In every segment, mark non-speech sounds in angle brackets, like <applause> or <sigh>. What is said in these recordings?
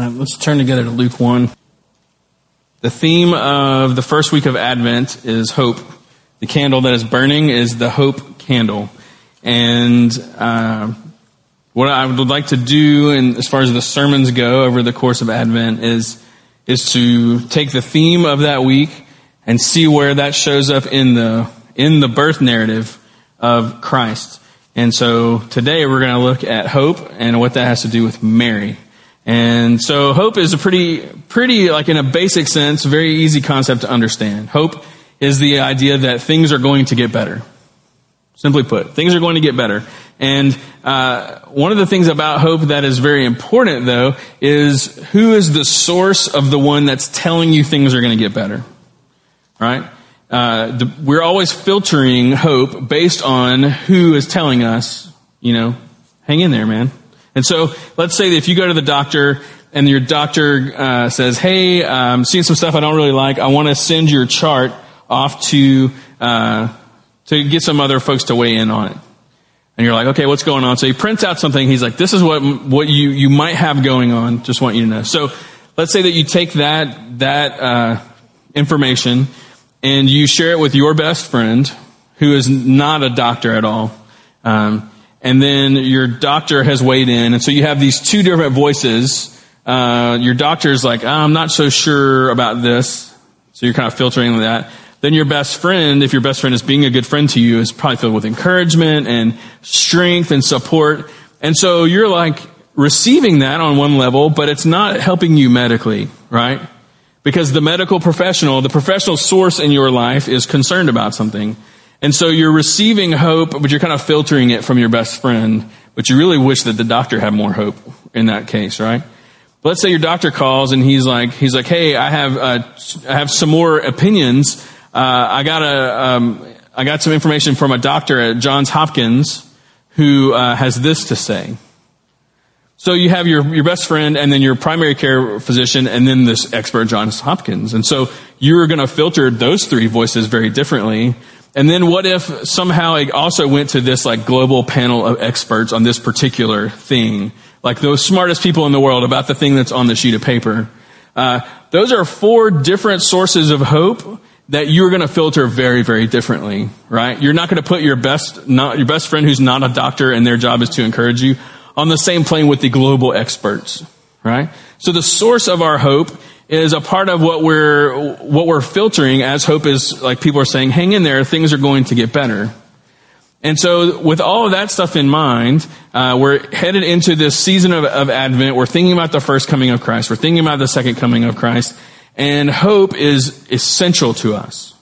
Uh, let's turn together to Luke 1. The theme of the first week of Advent is hope. The candle that is burning is the hope candle. And uh, what I would like to do, and as far as the sermons go over the course of Advent, is is to take the theme of that week and see where that shows up in the in the birth narrative of Christ. And so today we're going to look at hope and what that has to do with Mary. And so hope is a pretty, pretty, like in a basic sense, very easy concept to understand. Hope is the idea that things are going to get better. Simply put, things are going to get better. And uh, one of the things about hope that is very important, though, is who is the source of the one that's telling you things are going to get better, right? Uh, the, we're always filtering hope based on who is telling us, you know, hang in there, man. And so let's say that if you go to the doctor and your doctor uh, says, "Hey, I'm seeing some stuff I don't really like. I want to send your chart off to uh, to get some other folks to weigh in on it." And you're like, "Okay, what's going on?" So he prints out something. He's like, "This is what what you you might have going on. Just want you to know." So let's say that you take that that uh, information and you share it with your best friend, who is not a doctor at all. Um, and then your doctor has weighed in, and so you have these two different voices. Uh, your is like, I'm not so sure about this, so you're kind of filtering that. Then your best friend, if your best friend is being a good friend to you, is probably filled with encouragement and strength and support. And so you're like receiving that on one level, but it's not helping you medically, right? Because the medical professional, the professional source in your life is concerned about something. And so you're receiving hope, but you're kind of filtering it from your best friend. But you really wish that the doctor had more hope in that case, right? But let's say your doctor calls and he's like, he's like, hey, I have, uh, I have some more opinions. Uh, I got a, um, I got some information from a doctor at Johns Hopkins who uh, has this to say. So you have your, your best friend and then your primary care physician and then this expert Johns Hopkins. And so you're going to filter those three voices very differently and then what if somehow it also went to this like global panel of experts on this particular thing? Like those smartest people in the world about the thing that's on the sheet of paper. Uh, those are four different sources of hope that you're going to filter very, very differently, right? You're not going to put your best, not, your best friend who's not a doctor and their job is to encourage you on the same plane with the global experts, right? So the source of our hope is a part of what we're what we're filtering as hope is like people are saying hang in there things are going to get better. And so with all of that stuff in mind uh, we're headed into this season of, of advent. We're thinking about the first coming of christ. We're thinking about the second coming of christ. And hope is essential to us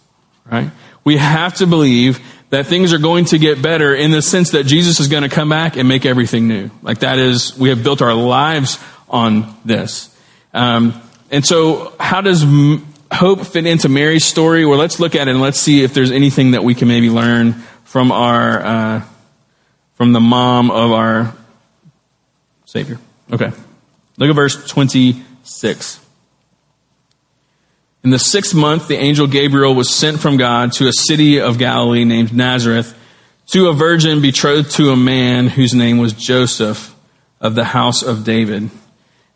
right? We have to believe that things are going to get better in the sense that jesus is going to come back and make everything new. Like that is we have built our lives on this. Um, and so, how does hope fit into Mary's story? Well, let's look at it and let's see if there's anything that we can maybe learn from our uh, from the mom of our Savior. Okay, look at verse twenty six. In the sixth month, the angel Gabriel was sent from God to a city of Galilee named Nazareth to a virgin betrothed to a man whose name was Joseph of the house of David.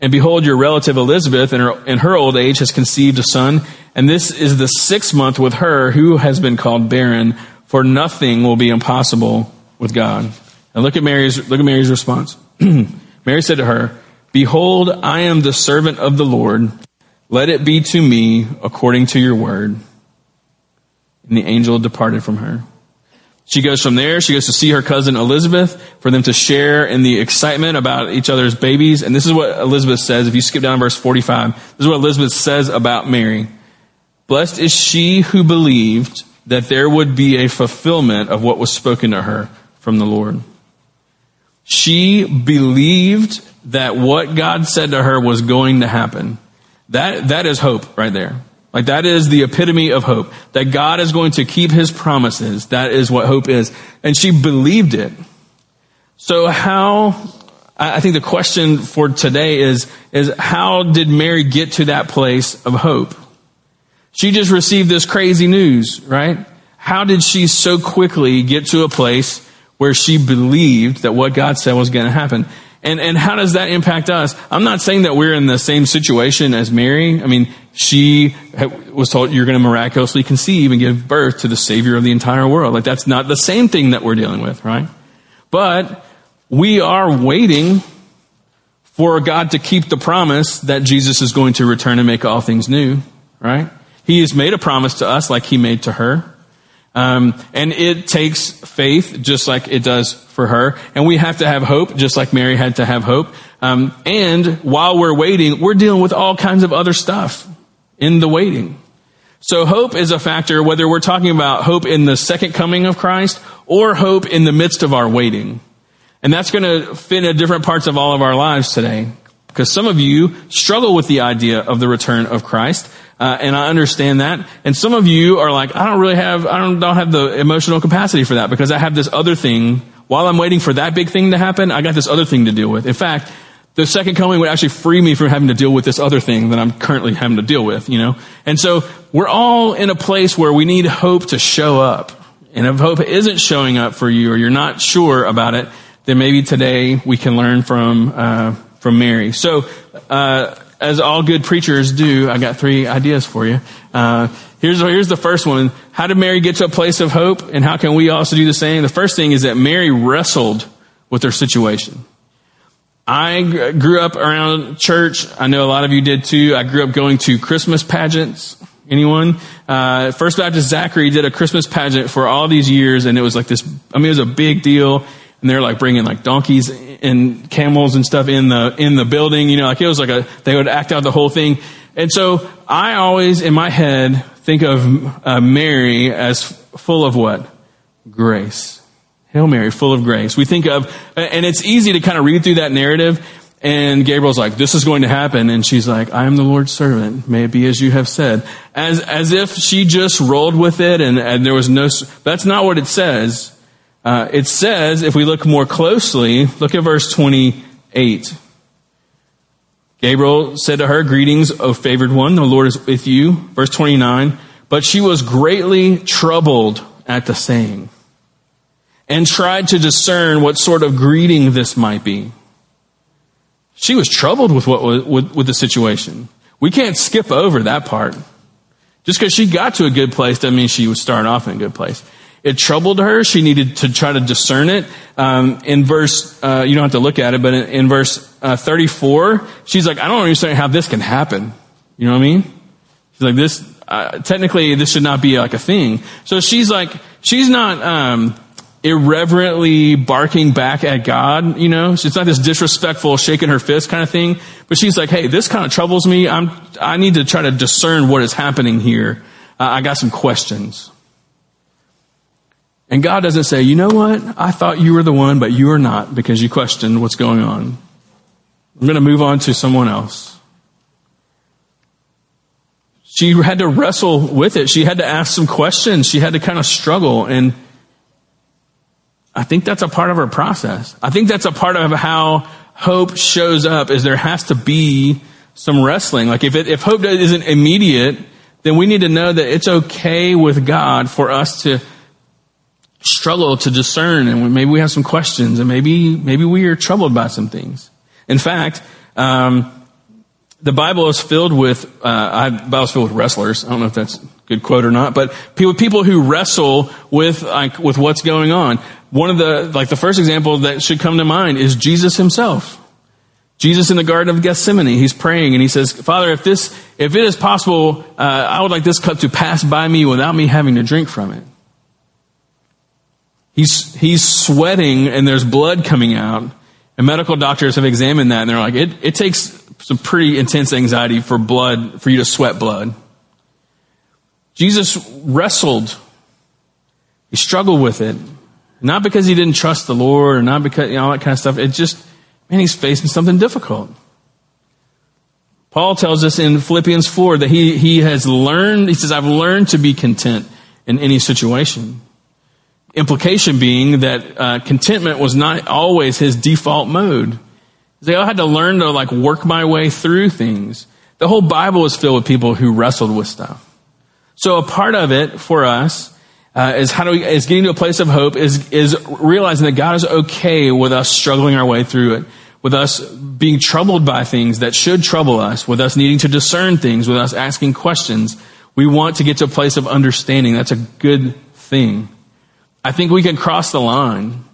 And behold, your relative Elizabeth in her, in her old age has conceived a son, and this is the sixth month with her who has been called barren, for nothing will be impossible with God. And look at Mary's, look at Mary's response. <clears throat> Mary said to her, Behold, I am the servant of the Lord. Let it be to me according to your word. And the angel departed from her. She goes from there, she goes to see her cousin Elizabeth for them to share in the excitement about each other's babies. And this is what Elizabeth says. If you skip down verse 45, this is what Elizabeth says about Mary. Blessed is she who believed that there would be a fulfillment of what was spoken to her from the Lord. She believed that what God said to her was going to happen. That, that is hope right there. Like that is the epitome of hope. That God is going to keep his promises. That is what hope is. And she believed it. So how, I think the question for today is, is how did Mary get to that place of hope? She just received this crazy news, right? How did she so quickly get to a place where she believed that what God said was going to happen? And, and how does that impact us? I'm not saying that we're in the same situation as Mary. I mean, she was told you're going to miraculously conceive and give birth to the Savior of the entire world. Like that's not the same thing that we're dealing with, right? But we are waiting for God to keep the promise that Jesus is going to return and make all things new, right? He has made a promise to us like he made to her. Um, and it takes faith just like it does for her. And we have to have hope just like Mary had to have hope. Um, and while we're waiting, we're dealing with all kinds of other stuff in the waiting. So hope is a factor whether we're talking about hope in the second coming of Christ or hope in the midst of our waiting. And that's going to fit in different parts of all of our lives today. Because some of you struggle with the idea of the return of Christ. Uh, and I understand that. And some of you are like, I don't really have, I don't, don't have the emotional capacity for that because I have this other thing. While I'm waiting for that big thing to happen, I got this other thing to deal with. In fact, the second coming would actually free me from having to deal with this other thing that I'm currently having to deal with, you know? And so we're all in a place where we need hope to show up. And if hope isn't showing up for you or you're not sure about it, then maybe today we can learn from, uh, from Mary. So, uh, as all good preachers do, I got three ideas for you. Uh, here's, here's the first one. How did Mary get to a place of hope? And how can we also do the same? The first thing is that Mary wrestled with her situation. I grew up around church. I know a lot of you did too. I grew up going to Christmas pageants. Anyone? Uh, First Baptist Zachary did a Christmas pageant for all these years, and it was like this. I mean, it was a big deal, and they're like bringing like donkeys and camels and stuff in the in the building. You know, like it was like a they would act out the whole thing. And so I always in my head think of uh, Mary as full of what grace. Hail Mary, full of grace. We think of, and it's easy to kind of read through that narrative. And Gabriel's like, this is going to happen. And she's like, I am the Lord's servant. May it be as you have said. As, as if she just rolled with it and, and there was no, that's not what it says. Uh, it says, if we look more closely, look at verse 28. Gabriel said to her, Greetings, O favored one, the Lord is with you. Verse 29. But she was greatly troubled at the saying and tried to discern what sort of greeting this might be. She was troubled with what was, with, with the situation. We can't skip over that part. Just because she got to a good place doesn't mean she would start off in a good place. It troubled her. She needed to try to discern it. Um, in verse, uh, you don't have to look at it, but in, in verse uh, 34, she's like, I don't understand how this can happen. You know what I mean? She's like, this, uh, technically, this should not be like a thing. So she's like, she's not, um, irreverently barking back at God, you know? It's not this disrespectful shaking her fist kind of thing, but she's like, hey, this kind of troubles me. I'm, I need to try to discern what is happening here. Uh, I got some questions. And God doesn't say, you know what? I thought you were the one, but you are not because you questioned what's going on. I'm going to move on to someone else. She had to wrestle with it. She had to ask some questions. She had to kind of struggle and I think that's a part of our process. I think that's a part of how hope shows up is there has to be some wrestling. Like if it, if hope isn't immediate, then we need to know that it's okay with God for us to struggle to discern and maybe we have some questions and maybe, maybe we are troubled by some things. In fact, um, the Bible is filled with, uh, I, Bible's filled with wrestlers. I don't know if that's a good quote or not, but people, people who wrestle with, like, with what's going on. One of the, like the first example that should come to mind is Jesus himself. Jesus in the Garden of Gethsemane, he's praying and he says, Father, if this, if it is possible, uh, I would like this cup to pass by me without me having to drink from it. He's, he's sweating and there's blood coming out. And medical doctors have examined that and they're like, it, it takes some pretty intense anxiety for blood, for you to sweat blood. Jesus wrestled. He struggled with it. Not because he didn't trust the Lord or not because, you know, all that kind of stuff. It just, man, he's facing something difficult. Paul tells us in Philippians 4 that he, he has learned, he says, I've learned to be content in any situation. Implication being that uh, contentment was not always his default mode. They all had to learn to like work my way through things. The whole Bible is filled with people who wrestled with stuff. So a part of it for us uh, is how do we is getting to a place of hope is is realizing that God is okay with us struggling our way through it, with us being troubled by things that should trouble us, with us needing to discern things, with us asking questions. We want to get to a place of understanding. That's a good thing. I think we can cross the line.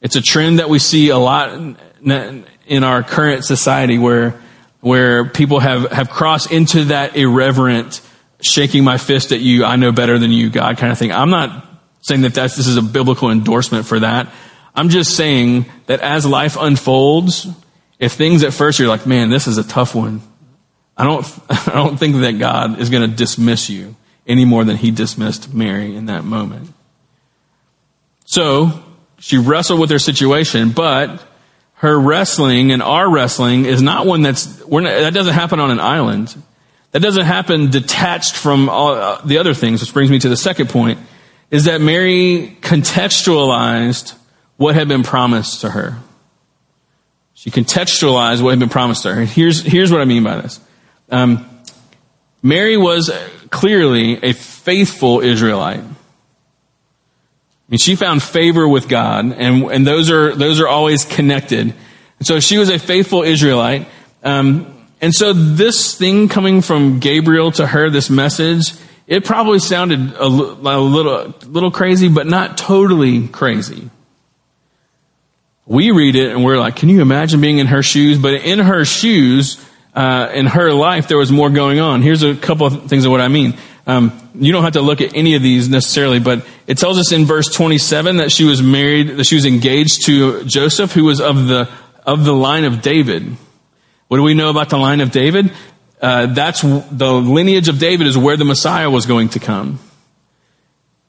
It's a trend that we see a lot in our current society where, where people have, have crossed into that irreverent, shaking my fist at you, I know better than you, God kind of thing. I'm not saying that that's, this is a biblical endorsement for that. I'm just saying that as life unfolds, if things at first you're like, man, this is a tough one, I don't, <laughs> I don't think that God is going to dismiss you any more than he dismissed Mary in that moment. So she wrestled with her situation, but her wrestling and our wrestling is not one that's, not, that doesn't happen on an island. That doesn't happen detached from all, uh, the other things, which brings me to the second point, is that Mary contextualized what had been promised to her. She contextualized what had been promised to her. Here's, here's what I mean by this. Um, Mary was clearly a faithful Israelite. I mean, she found favor with God, and, and those are, those are always connected. And so she was a faithful Israelite. Um, and so this thing coming from Gabriel to her, this message, it probably sounded a, little, little crazy, but not totally crazy. We read it and we're like, can you imagine being in her shoes? But in her shoes, uh, in her life, there was more going on. Here's a couple of things of what I mean. Um, you don't have to look at any of these necessarily, but it tells us in verse 27 that she was married, that she was engaged to Joseph, who was of the of the line of David. What do we know about the line of David? Uh, that's the lineage of David is where the Messiah was going to come.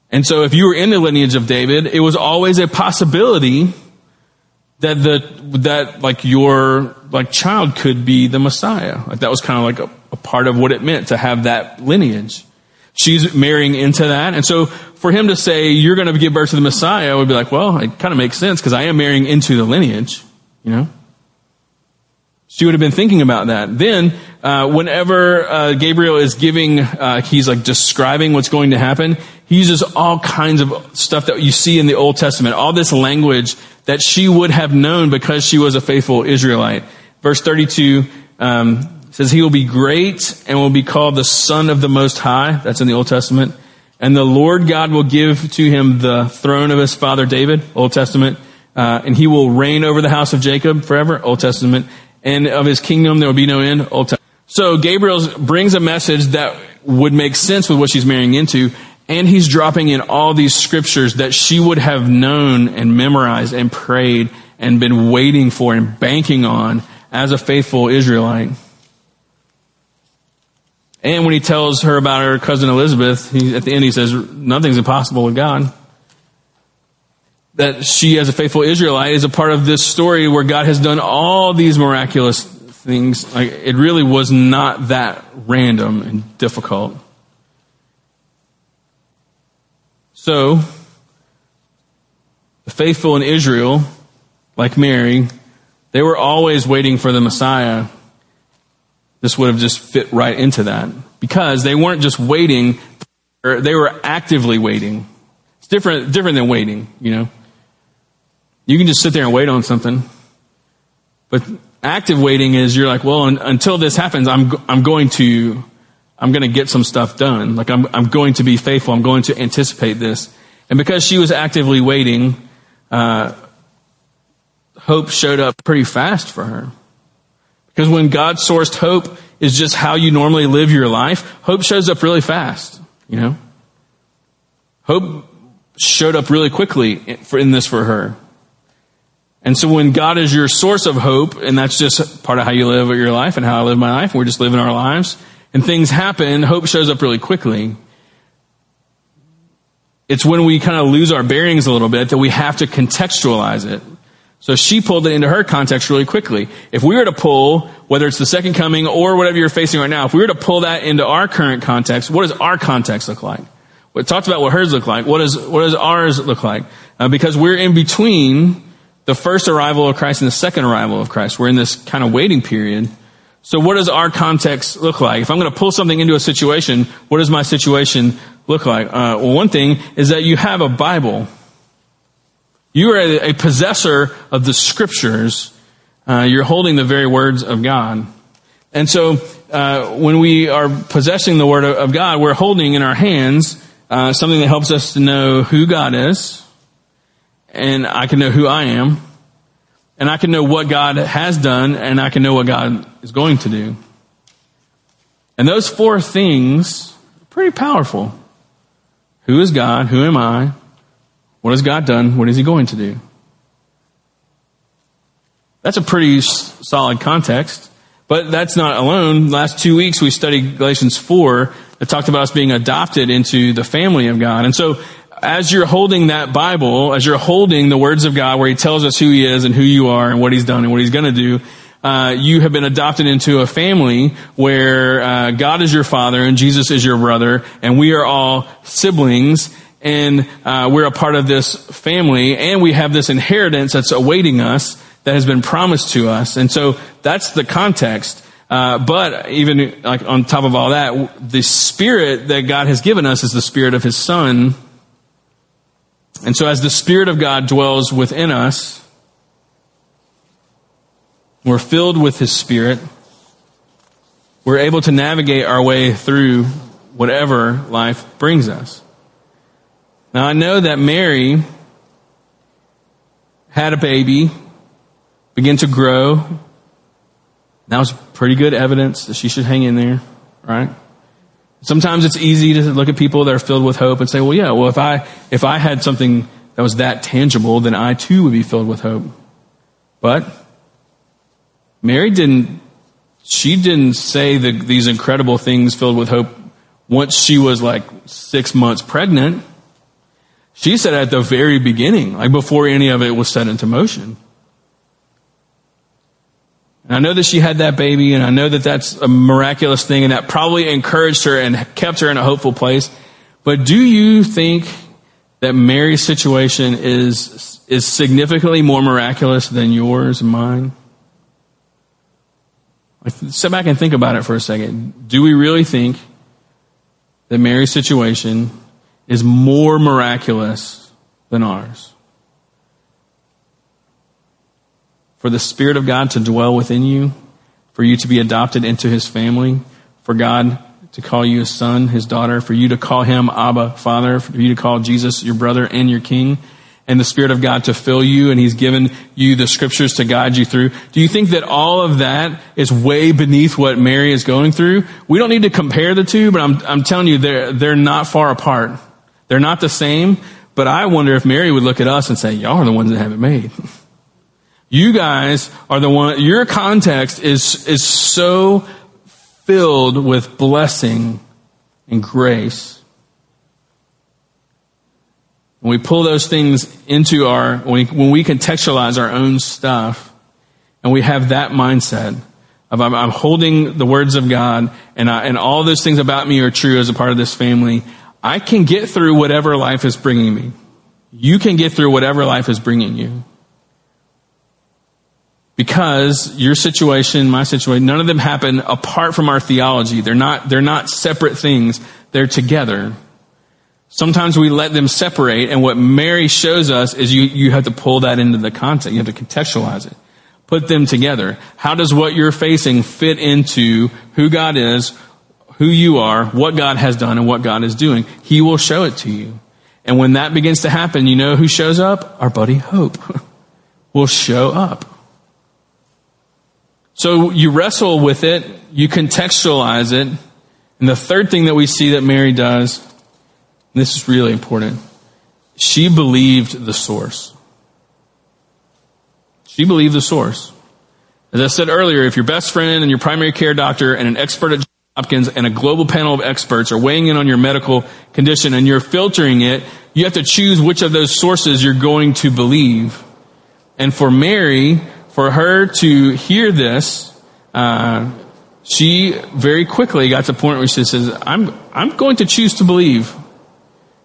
And so, if you were in the lineage of David, it was always a possibility that the that like your like child could be the Messiah. Like that was kind of like a, a part of what it meant to have that lineage. She's marrying into that. And so for him to say, you're going to give birth to the Messiah would be like, well, it kind of makes sense because I am marrying into the lineage, you know? She would have been thinking about that. Then, uh, whenever uh, Gabriel is giving, uh, he's like describing what's going to happen, he uses all kinds of stuff that you see in the Old Testament, all this language that she would have known because she was a faithful Israelite. Verse 32, um, says he will be great and will be called the son of the most high. That's in the Old Testament. And the Lord God will give to him the throne of his father David, Old Testament. Uh, and he will reign over the house of Jacob forever, Old Testament. And of his kingdom there will be no end. So Gabriel brings a message that would make sense with what she's marrying into. And he's dropping in all these scriptures that she would have known and memorized and prayed and been waiting for and banking on as a faithful Israelite. And when he tells her about her cousin Elizabeth, he, at the end he says, nothing's impossible with God. That she, as a faithful Israelite, is a part of this story where God has done all these miraculous things. Like, it really was not that random and difficult. So, the faithful in Israel, like Mary, they were always waiting for the Messiah this would have just fit right into that because they weren't just waiting, they were actively waiting. It's different, different than waiting, you know. You can just sit there and wait on something. But active waiting is you're like, well, un- until this happens, I'm, I'm going to, I'm going to get some stuff done. Like I'm, I'm going to be faithful. I'm going to anticipate this. And because she was actively waiting, uh, hope showed up pretty fast for her. Because when God sourced hope is just how you normally live your life, hope shows up really fast, you know? Hope showed up really quickly in this for her. And so when God is your source of hope, and that's just part of how you live your life and how I live my life, we're just living our lives, and things happen, hope shows up really quickly. It's when we kind of lose our bearings a little bit that we have to contextualize it. So she pulled it into her context really quickly. If we were to pull, whether it's the second coming or whatever you're facing right now, if we were to pull that into our current context, what does our context look like? We talked about what hers look like. What does, what does ours look like? Uh, because we're in between the first arrival of Christ and the second arrival of Christ. We're in this kind of waiting period. So what does our context look like? If I'm going to pull something into a situation, what does my situation look like? Uh, well, one thing is that you have a Bible. You are a, a possessor of the scriptures. Uh, you're holding the very words of God. And so, uh, when we are possessing the word of God, we're holding in our hands uh, something that helps us to know who God is, and I can know who I am, and I can know what God has done, and I can know what God is going to do. And those four things are pretty powerful. Who is God? Who am I? What has God done? What is He going to do? That's a pretty solid context. But that's not alone. Last two weeks we studied Galatians 4 that talked about us being adopted into the family of God. And so as you're holding that Bible, as you're holding the words of God where he tells us who he is and who you are and what he's done and what he's going to do, uh, you have been adopted into a family where uh, God is your father and Jesus is your brother, and we are all siblings, and uh, we're a part of this family, and we have this inheritance that's awaiting us that has been promised to us, and so that's the context. Uh, but even like on top of all that, the spirit that God has given us is the spirit of His Son. And so, as the Spirit of God dwells within us, we're filled with His Spirit. We're able to navigate our way through whatever life brings us. Now, I know that Mary had a baby, began to grow, that was pretty good evidence that she should hang in there, right? Sometimes it's easy to look at people that are filled with hope and say, well, yeah, well, if I, if I had something that was that tangible, then I too would be filled with hope. But Mary didn't, she didn't say the, these incredible things filled with hope once she was like six months pregnant. She said at the very beginning, like before any of it was set into motion. And I know that she had that baby, and I know that that's a miraculous thing, and that probably encouraged her and kept her in a hopeful place. But do you think that Mary's situation is, is significantly more miraculous than yours and mine? Like, sit back and think about it for a second. Do we really think that Mary's situation is more miraculous than ours? For the Spirit of God to dwell within you, for you to be adopted into His family, for God to call you His son, His daughter, for you to call Him Abba, Father, for you to call Jesus your brother and your King, and the Spirit of God to fill you, and He's given you the scriptures to guide you through. Do you think that all of that is way beneath what Mary is going through? We don't need to compare the two, but I'm, I'm telling you, they're, they're not far apart. They're not the same, but I wonder if Mary would look at us and say, y'all are the ones that have it made. <laughs> You guys are the one, your context is, is so filled with blessing and grace. When we pull those things into our, when we, when we contextualize our own stuff, and we have that mindset of I'm, I'm holding the words of God, and, I, and all those things about me are true as a part of this family, I can get through whatever life is bringing me. You can get through whatever life is bringing you because your situation, my situation, none of them happen apart from our theology. They're not, they're not separate things. They're together. Sometimes we let them separate, and what Mary shows us is you, you have to pull that into the context. You have to contextualize it. Put them together. How does what you're facing fit into who God is, who you are, what God has done, and what God is doing? He will show it to you. And when that begins to happen, you know who shows up? Our buddy Hope <laughs> will show up. So you wrestle with it, you contextualize it, and the third thing that we see that Mary does, this is really important, she believed the source. She believed the source. As I said earlier, if your best friend and your primary care doctor and an expert at Johns Hopkins and a global panel of experts are weighing in on your medical condition and you're filtering it, you have to choose which of those sources you're going to believe. And for Mary, for her to hear this, uh, she very quickly got to the point where she says, I'm, I'm going to choose to believe.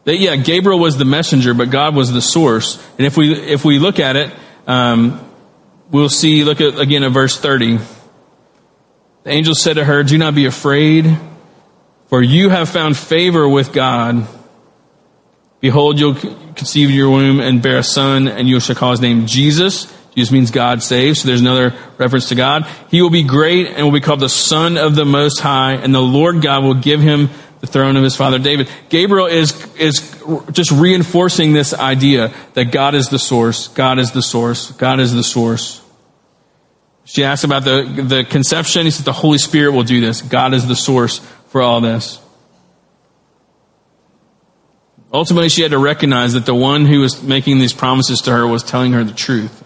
That, yeah, Gabriel was the messenger, but God was the source. And if we, if we look at it, um, we'll see, look at, again at verse 30. The angel said to her, Do not be afraid, for you have found favor with God. Behold, you'll conceive in your womb and bear a son, and you shall call his name Jesus. Jesus means God saves, so there's another reference to God. He will be great and will be called the Son of the Most High, and the Lord God will give him the throne of his father David. Gabriel is, is just reinforcing this idea that God is the source, God is the source, God is the source. She asks about the, the conception. He says the Holy Spirit will do this. God is the source for all this. Ultimately, she had to recognize that the one who was making these promises to her was telling her the truth.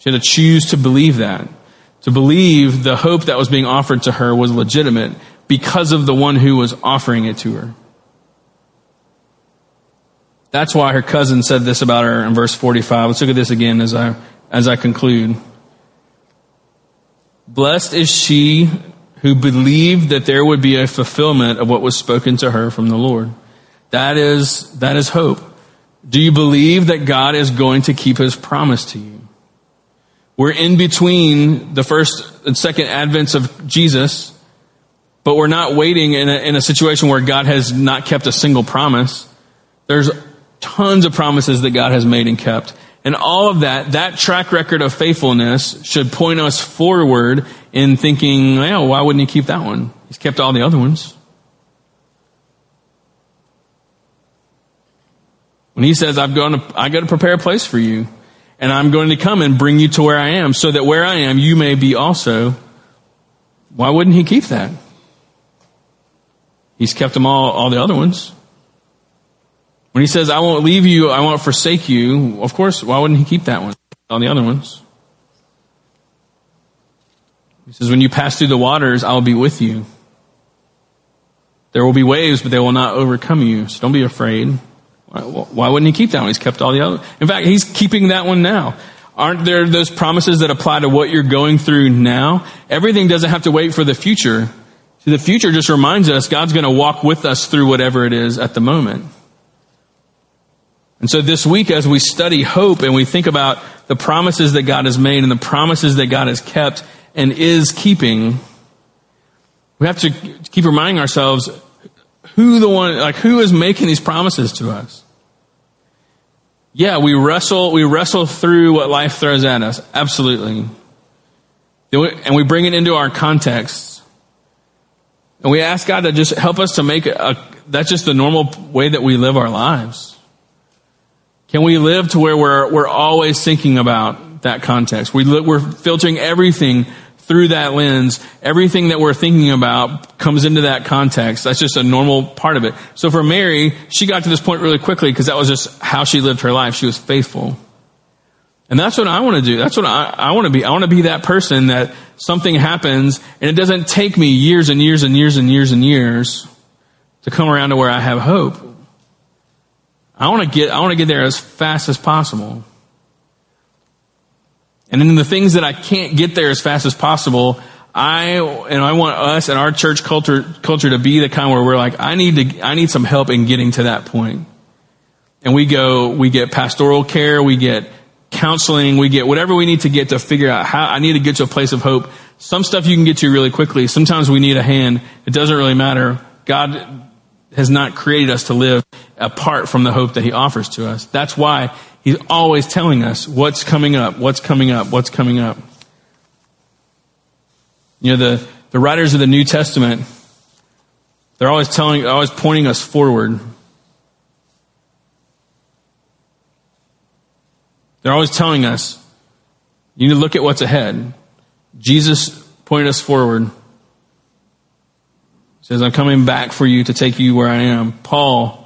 She had to choose to believe that. To believe the hope that was being offered to her was legitimate because of the one who was offering it to her. That's why her cousin said this about her in verse 45. Let's look at this again as I, as I conclude. Blessed is she who believed that there would be a fulfillment of what was spoken to her from the Lord. That is, that is hope. Do you believe that God is going to keep his promise to you? We're in between the first and second advents of Jesus, but we're not waiting in a, in a situation where God has not kept a single promise. There's tons of promises that God has made and kept. And all of that, that track record of faithfulness should point us forward in thinking, well, why wouldn't he keep that one? He's kept all the other ones. When he says, I've gone to, I got to prepare a place for you, and I'm going to come and bring you to where I am, so that where I am, you may be also. Why wouldn't he keep that? He's kept them all, all the other ones. When he says, I won't leave you, I won't forsake you, of course, why wouldn't he keep that one? On the other ones. He says, when you pass through the waters, I'll be with you. There will be waves, but they will not overcome you. So don't be afraid. Why wouldn't he keep that one? He's kept all the other. In fact, he's keeping that one now. Aren't there those promises that apply to what you're going through now? Everything doesn't have to wait for the future. See, the future just reminds us God's going to walk with us through whatever it is at the moment. And so this week, as we study hope and we think about the promises that God has made and the promises that God has kept and is keeping, we have to keep reminding ourselves who the one, like who is making these promises to us. Yeah, we wrestle, we wrestle through what life throws at us. Absolutely. And we bring it into our context. And we ask God to just help us to make a, that's just the normal way that we live our lives. Can we live to where we're, we're always thinking about that context? We look, we're filtering everything through that lens. Everything that we're thinking about comes into that context. That's just a normal part of it. So for Mary, she got to this point really quickly because that was just how she lived her life. She was faithful. And that's what I want to do. That's what I, I want to be. I want to be that person that something happens and it doesn't take me years and years and years and years and years to come around to where I have hope. I want to get, I want to get there as fast as possible. And then the things that I can't get there as fast as possible, I, and I want us and our church culture, culture to be the kind where we're like, I need to, I need some help in getting to that point. And we go, we get pastoral care, we get counseling, we get whatever we need to get to figure out how I need to get to a place of hope. Some stuff you can get to really quickly. Sometimes we need a hand. It doesn't really matter. God has not created us to live apart from the hope that he offers to us. That's why he's always telling us what's coming up, what's coming up, what's coming up. You know, the, the writers of the New Testament, they're always telling, always pointing us forward. They're always telling us, you need to look at what's ahead. Jesus pointed us forward. He says, I'm coming back for you to take you where I am. Paul,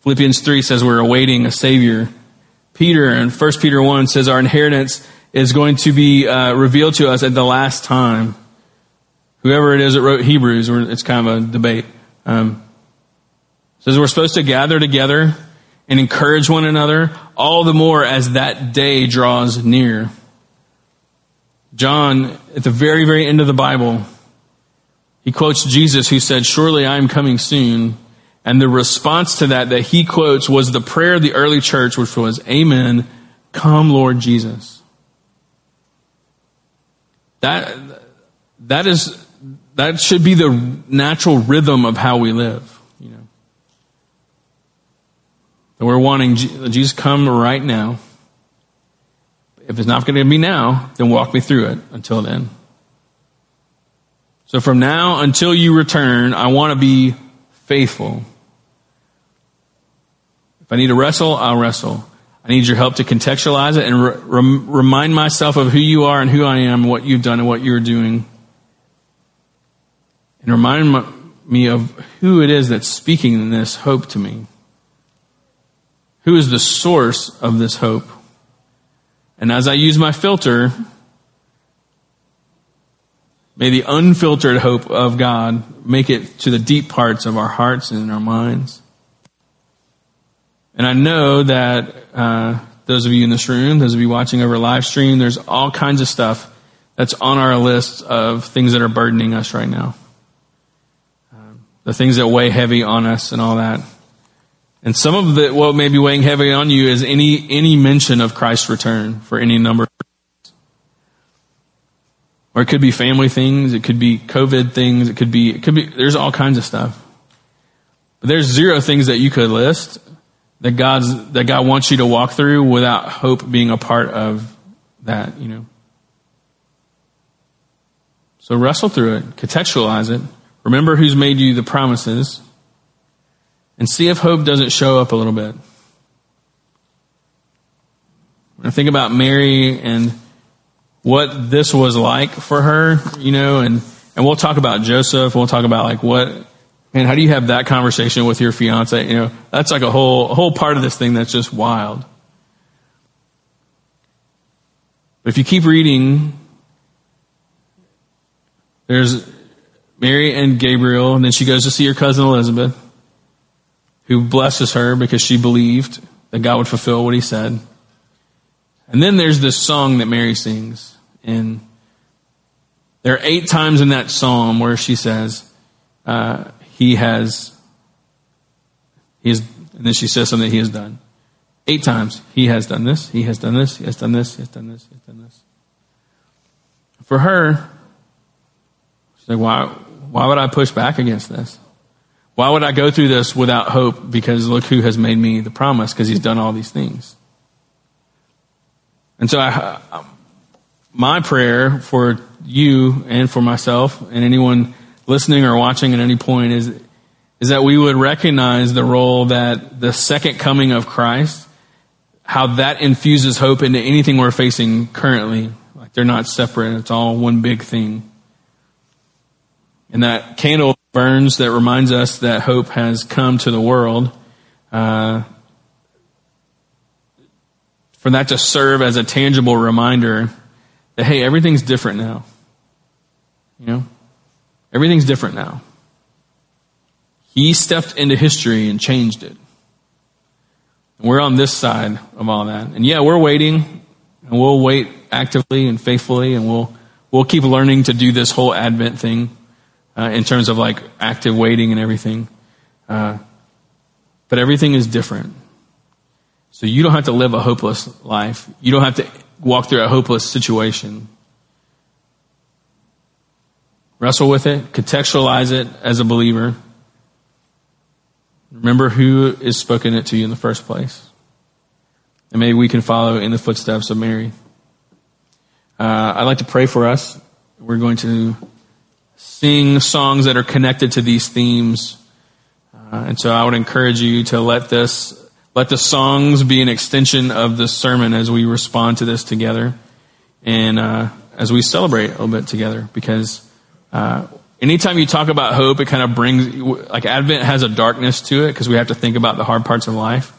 Philippians 3 says we're awaiting a Savior. Peter in 1 Peter 1 says our inheritance is going to be uh, revealed to us at the last time. Whoever it is that wrote Hebrews, it's kind of a debate. Um, says we're supposed to gather together and encourage one another, all the more as that day draws near. John, at the very, very end of the Bible, he quotes Jesus who said, Surely I am coming soon. And the response to that that he quotes was the prayer of the early church, which was, Amen, come Lord Jesus. That, that is, that should be the natural rhythm of how we live, you know. That we're wanting Jesus come right now. If it's not going to be now, then walk me through it until then. So from now until you return, I want to be faithful. If I need to wrestle, I'll wrestle. I need your help to contextualize it and re- remind myself of who you are and who I am, what you've done and what you're doing. And remind me of who it is that's speaking this hope to me. Who is the source of this hope? And as I use my filter, may the unfiltered hope of God make it to the deep parts of our hearts and our minds. And I know that uh, those of you in this room, those of you watching over live stream, there's all kinds of stuff that's on our list of things that are burdening us right now. Um, the things that weigh heavy on us and all that. And some of the, what may be weighing heavy on you is any, any mention of Christ's return for any number of reasons. Or it could be family things, it could be COVID things, it could be, it could be, there's all kinds of stuff. But there's zero things that you could list that God's, that God wants you to walk through without hope being a part of that, you know. So wrestle through it, contextualize it, remember who's made you the promises, and see if hope doesn't show up a little bit. When I think about Mary and what this was like for her, you know, and, and we'll talk about Joseph, we'll talk about like what, man, how do you have that conversation with your fiance? You know, that's like a whole, a whole part of this thing that's just wild. But if you keep reading, there's Mary and Gabriel, and then she goes to see her cousin Elizabeth who blesses her because she believed that God would fulfill what he said. And then there's this song that Mary sings. And there are eight times in that psalm where she says, uh, He has, He has, and then she says something He has done. Eight times. He has done this, He has done this, He has done this, He has done this, He has done this. For her, she's like, why, why would I push back against this? Why would I go through this without hope? Because look who has made me the promise, because he's done all these things. And so I, my prayer for you and for myself and anyone listening or watching at any point is, is that we would recognize the role that the second coming of Christ, how that infuses hope into anything we're facing currently. Like they're not separate. It's all one big thing. And that candle burns that reminds us that hope has come to the world. Uh, for that to serve as a tangible reminder that, hey, everything's different now. You know? Everything's different now. He stepped into history and changed it. And we're on this side of all that. And yeah, we're waiting, and we'll wait actively and faithfully, and we'll, we'll keep learning to do this whole Advent thing uh, in terms of like active waiting and everything. Uh, but everything is different. So you don't have to live a hopeless life. You don't have to walk through a hopeless situation. Wrestle with it, contextualize it as a believer. Remember who is spoken it to you in the first place. And maybe we can follow in the footsteps of Mary. Uh, I'd like to pray for us. We're going to sing songs that are connected to these themes. Uh, and so I would encourage you to let this, let the songs be an extension of the sermon as we respond to this together. And uh, as we celebrate a little bit together because uh, anytime you talk about hope, it kind of brings, like Advent has a darkness to it because we have to think about the hard parts of life.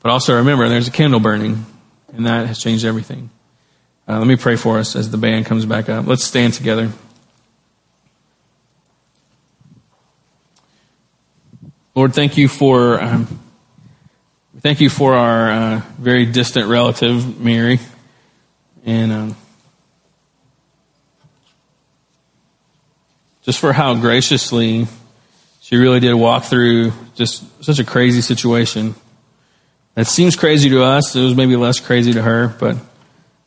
But also remember, there's a candle burning, and that has changed everything. Uh, let me pray for us as the band comes back up. Let's stand together. Lord, thank you for um, thank you for our uh, very distant relative Mary, and um, just for how graciously she really did walk through just such a crazy situation. That seems crazy to us. It was maybe less crazy to her, but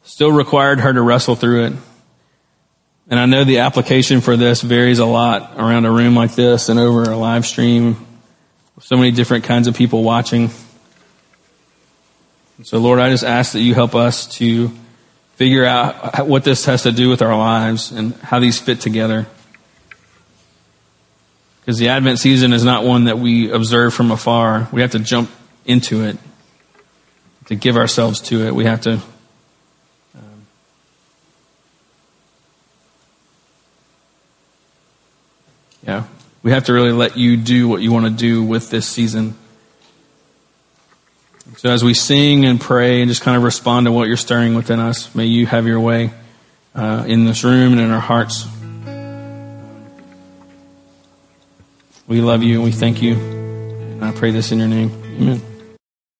still required her to wrestle through it. And I know the application for this varies a lot around a room like this and over a live stream. So many different kinds of people watching. And So Lord, I just ask that you help us to figure out what this has to do with our lives and how these fit together. Because the Advent season is not one that we observe from afar. We have to jump into it, to give ourselves to it. We have to um, yeah, we have to really let you do what you want to do with this season. So as we sing and pray and just kind of respond to what you're stirring within us, may you have your way uh, in this room and in our hearts. We love you and we thank you. And I pray this in your name. Amen.